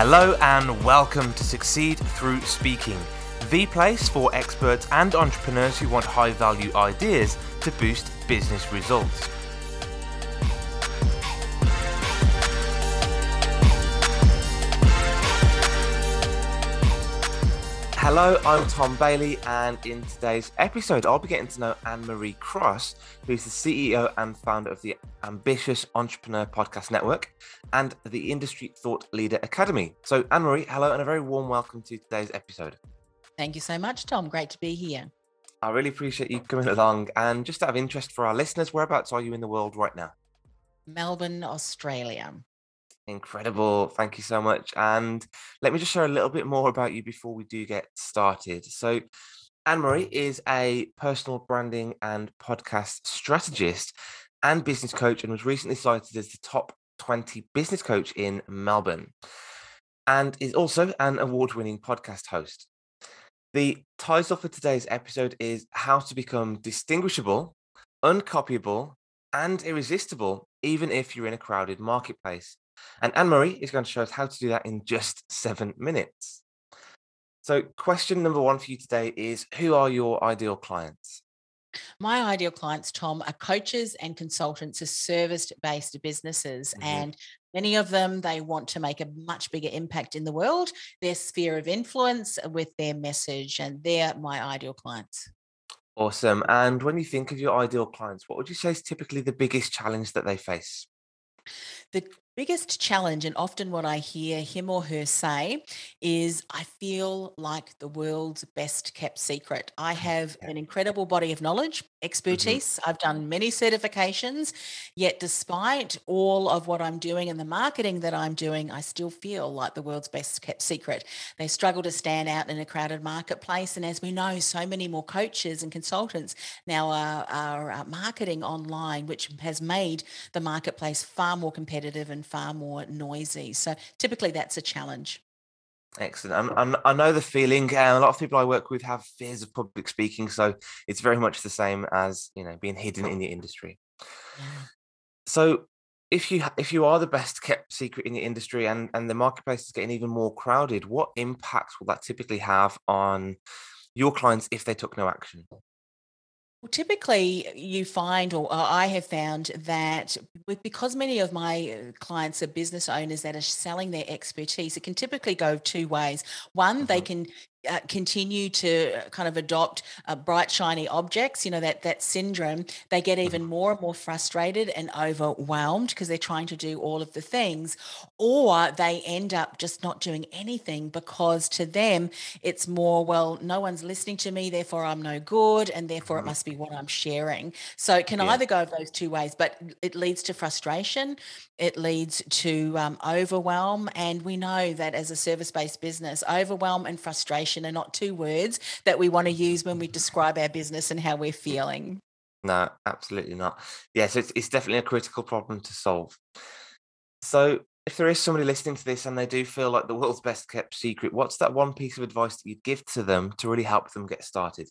Hello and welcome to Succeed Through Speaking, the place for experts and entrepreneurs who want high value ideas to boost business results. Hello, I'm Tom Bailey, and in today's episode, I'll be getting to know Annemarie Cross, who's the CEO and founder of the Ambitious Entrepreneur Podcast Network and the Industry Thought Leader Academy. So, Annemarie, hello, and a very warm welcome to today's episode. Thank you so much, Tom. Great to be here. I really appreciate you coming along. And just out of interest for our listeners, whereabouts are you in the world right now? Melbourne, Australia. Incredible. Thank you so much. And let me just share a little bit more about you before we do get started. So, Annemarie is a personal branding and podcast strategist and business coach and was recently cited as the top 20 business coach in Melbourne and is also an award winning podcast host. The title for today's episode is How to Become Distinguishable, Uncopyable, and Irresistible, even if you're in a crowded marketplace. And Annemarie is going to show us how to do that in just seven minutes. So, question number one for you today is Who are your ideal clients? My ideal clients, Tom, are coaches and consultants, are service based businesses. Mm-hmm. And many of them, they want to make a much bigger impact in the world, their sphere of influence with their message. And they're my ideal clients. Awesome. And when you think of your ideal clients, what would you say is typically the biggest challenge that they face? The biggest challenge, and often what I hear him or her say, is I feel like the world's best kept secret. I have an incredible body of knowledge, mm-hmm. expertise. Mm-hmm. I've done many certifications, yet despite all of what I'm doing and the marketing that I'm doing, I still feel like the world's best kept secret. They struggle to stand out in a crowded marketplace. And as we know, so many more coaches and consultants now are, are uh, marketing online, which has made the marketplace far more competitive and far more noisy. So typically that's a challenge. Excellent. I'm, I'm, i know the feeling. And a lot of people I work with have fears of public speaking, so it's very much the same as you know being hidden in the industry. Yeah. So, if you if you are the best kept secret in the industry, and and the marketplace is getting even more crowded, what impact will that typically have on your clients if they took no action? Well, typically, you find, or I have found that because many of my uh, clients are business owners that are selling their expertise, it can typically go two ways. One, mm-hmm. they can uh, continue to uh, kind of adopt uh, bright shiny objects you know that that syndrome they get even mm-hmm. more and more frustrated and overwhelmed because they're trying to do all of the things or they end up just not doing anything because to them it's more well no one's listening to me therefore i'm no good and therefore it mm-hmm. must be what i'm sharing so it can yeah. either go those two ways but it leads to frustration it leads to um, overwhelm and we know that as a service-based business overwhelm and frustration are not two words that we want to use when we describe our business and how we're feeling. No, absolutely not. Yes, it's, it's definitely a critical problem to solve. So, if there is somebody listening to this and they do feel like the world's best kept secret, what's that one piece of advice that you'd give to them to really help them get started?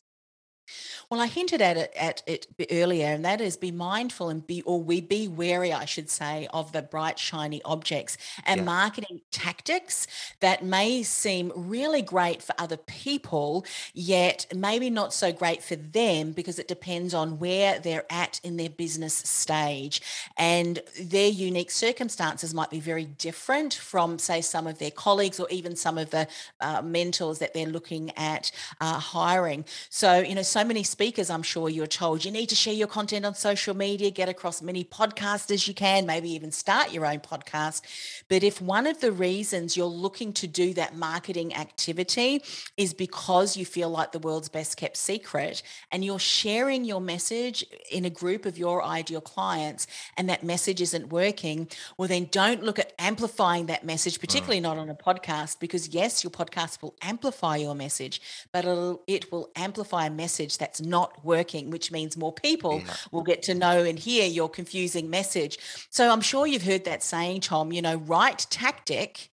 Well, I hinted at it at it earlier, and that is be mindful and be, or we be wary, I should say, of the bright, shiny objects and yeah. marketing tactics that may seem really great for other people, yet maybe not so great for them because it depends on where they're at in their business stage. And their unique circumstances might be very different from, say, some of their colleagues or even some of the uh, mentors that they're looking at uh, hiring. So, you know, so many speakers, I'm sure you're told you need to share your content on social media, get across many podcasts as you can, maybe even start your own podcast. But if one of the reasons you're looking to do that marketing activity is because you feel like the world's best kept secret and you're sharing your message in a group of your ideal clients and that message isn't working, well, then don't look at amplifying that message, particularly not on a podcast, because yes, your podcast will amplify your message, but it will amplify a message message that's not working, which means more people yeah. will get to know and hear your confusing message. So I'm sure you've heard that saying, Tom, you know, right tactic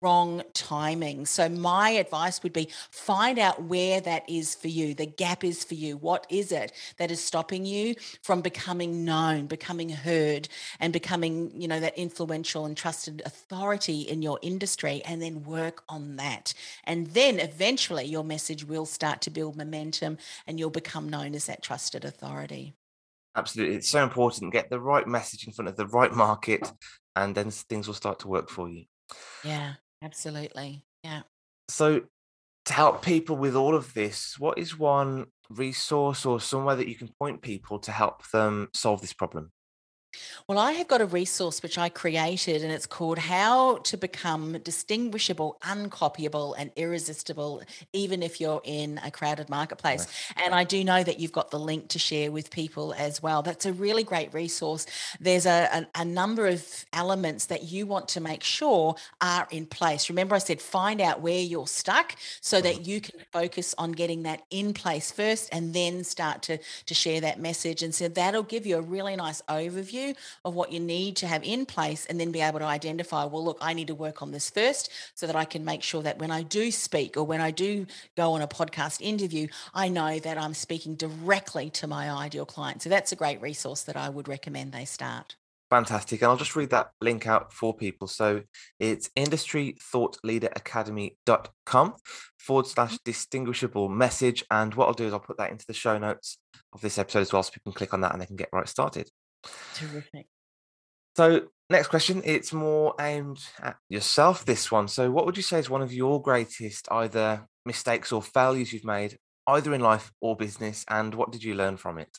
wrong timing. So, my advice would be find out where that is for you, the gap is for you. What is it that is stopping you from becoming known, becoming heard, and becoming, you know, that influential and trusted authority in your industry? And then work on that. And then eventually your message will start to build momentum and you'll become known as that trusted authority. Absolutely. It's so important. Get the right message in front of the right market, and then things will start to work for you. Yeah. Absolutely. Yeah. So, to help people with all of this, what is one resource or somewhere that you can point people to help them solve this problem? Well, I have got a resource which I created, and it's called How to Become Distinguishable, Uncopyable, and Irresistible, even if you're in a crowded marketplace. And I do know that you've got the link to share with people as well. That's a really great resource. There's a, a, a number of elements that you want to make sure are in place. Remember, I said find out where you're stuck so that mm-hmm. you can focus on getting that in place first and then start to, to share that message. And so that'll give you a really nice overview of what you need to have in place and then be able to identify, well, look, I need to work on this first so that I can make sure that when I do speak or when I do go on a podcast interview, I know that I'm speaking directly to my ideal client. So that's a great resource that I would recommend they start. Fantastic. And I'll just read that link out for people. So it's industrythoughtleaderacademy.com forward slash mm-hmm. distinguishable message. And what I'll do is I'll put that into the show notes of this episode as well. So people can click on that and they can get right started. Terrific. So, next question. It's more aimed at yourself, this one. So, what would you say is one of your greatest either mistakes or failures you've made, either in life or business? And what did you learn from it?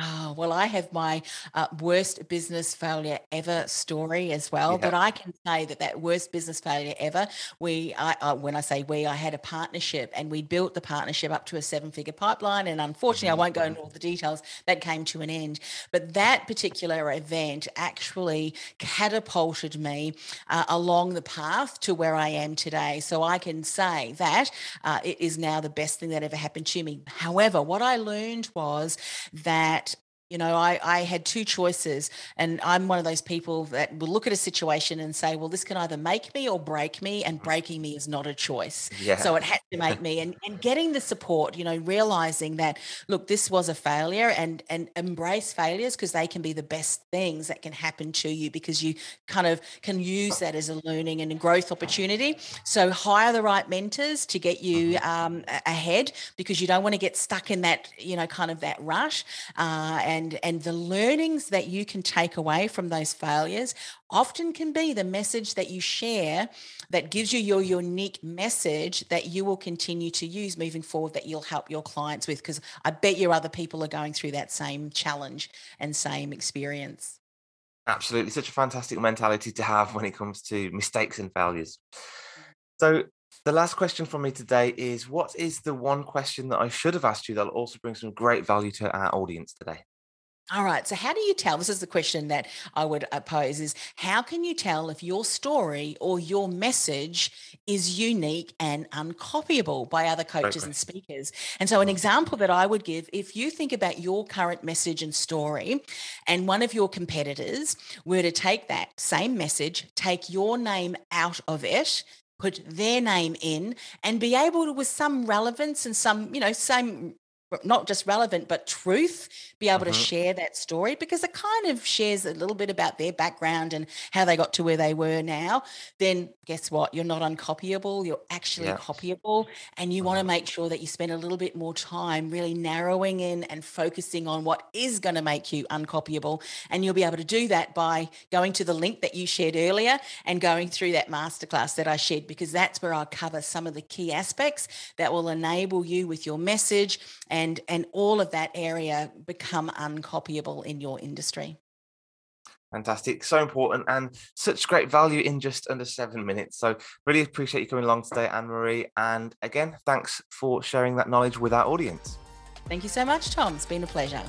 Oh, well, I have my uh, worst business failure ever story as well. Yeah. But I can say that that worst business failure ever, we, I, uh, when I say we, I had a partnership and we built the partnership up to a seven figure pipeline. And unfortunately, mm-hmm. I won't go into all the details, that came to an end. But that particular event actually catapulted me uh, along the path to where I am today. So I can say that uh, it is now the best thing that ever happened to me. However, what I learned was that you know, I, I had two choices, and I'm one of those people that will look at a situation and say, well, this can either make me or break me, and breaking me is not a choice. Yeah. So it had to make me. And, and getting the support, you know, realizing that, look, this was a failure and, and embrace failures because they can be the best things that can happen to you because you kind of can use that as a learning and a growth opportunity. So hire the right mentors to get you mm-hmm. um, ahead because you don't want to get stuck in that, you know, kind of that rush. Uh, and and and the learnings that you can take away from those failures often can be the message that you share that gives you your unique message that you will continue to use moving forward that you'll help your clients with because i bet you other people are going through that same challenge and same experience. Absolutely such a fantastic mentality to have when it comes to mistakes and failures. Mm. So the last question from me today is what is the one question that I should have asked you that'll also bring some great value to our audience today? All right. So, how do you tell? This is the question that I would uh, pose: is how can you tell if your story or your message is unique and uncopyable by other coaches okay. and speakers? And so, an example that I would give: if you think about your current message and story, and one of your competitors were to take that same message, take your name out of it, put their name in and be able to with some relevance and some you know same not just relevant but truth be able mm-hmm. to share that story because it kind of shares a little bit about their background and how they got to where they were now then guess what you're not uncopyable you're actually yeah. copyable and you mm-hmm. want to make sure that you spend a little bit more time really narrowing in and focusing on what is going to make you uncopyable and you'll be able to do that by going to the link that you shared earlier and going through that masterclass that I shared because that's where I'll cover some of the key aspects that will enable you with your message and and all of that area become uncopyable in your industry Fantastic. So important and such great value in just under seven minutes. So, really appreciate you coming along today, Annemarie. And again, thanks for sharing that knowledge with our audience. Thank you so much, Tom. It's been a pleasure.